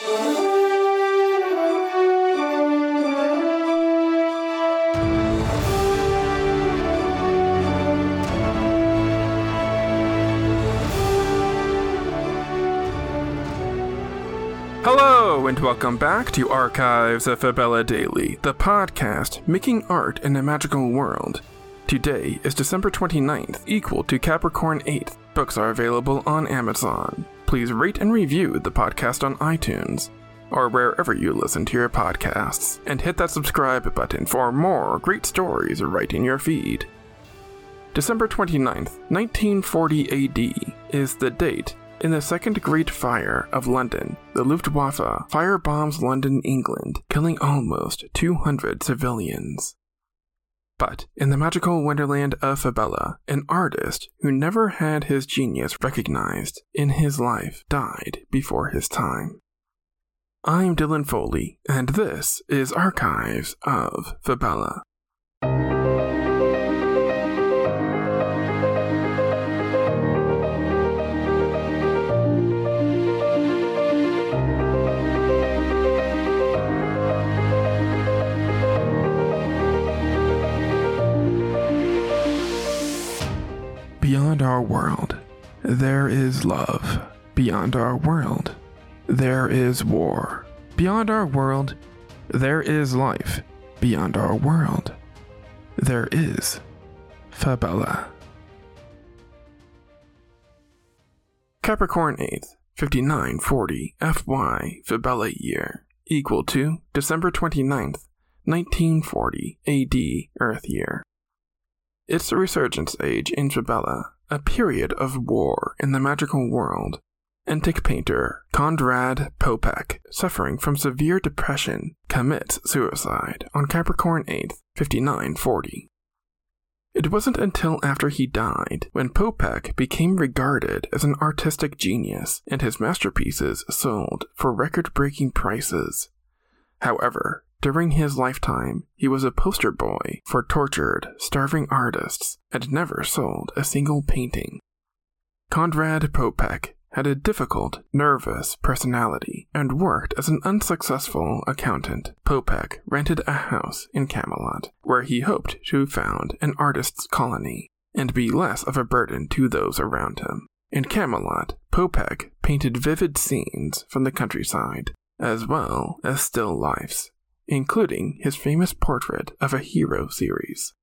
Hello, and welcome back to Archives of Fabella Daily, the podcast making art in a magical world. Today is December 29th, equal to Capricorn 8th. Books are available on Amazon. Please rate and review the podcast on iTunes or wherever you listen to your podcasts, and hit that subscribe button for more great stories right in your feed. December 29th, 1940 AD is the date in the Second Great Fire of London, the Luftwaffe firebombs London, England, killing almost 200 civilians. But in the magical wonderland of Fabella, an artist who never had his genius recognized in his life died before his time. I'm Dylan Foley, and this is Archives of Fabella. World, there is love. Beyond our world, there is war. Beyond our world, there is life. Beyond our world, there is Fabella. Capricorn 8th, 5940 FY Fabella year, equal to December 29th, 1940 AD Earth year. It's the resurgence age in Fabella, a period of war in the magical world. Antique painter Konrad Popek, suffering from severe depression, commits suicide on Capricorn 8th, 5940. It wasn't until after he died when Popek became regarded as an artistic genius and his masterpieces sold for record breaking prices. However, during his lifetime, he was a poster boy for tortured, starving artists and never sold a single painting. Konrad Popek had a difficult, nervous personality and worked as an unsuccessful accountant. Popek rented a house in Camelot, where he hoped to found an artist's colony and be less of a burden to those around him. In Camelot, Popek painted vivid scenes from the countryside, as well as still lifes, including his famous portrait of a hero series.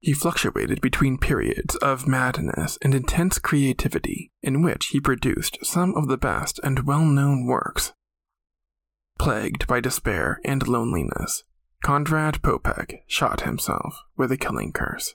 He fluctuated between periods of madness and intense creativity, in which he produced some of the best and well known works. Plagued by despair and loneliness, Konrad Popek shot himself with a killing curse.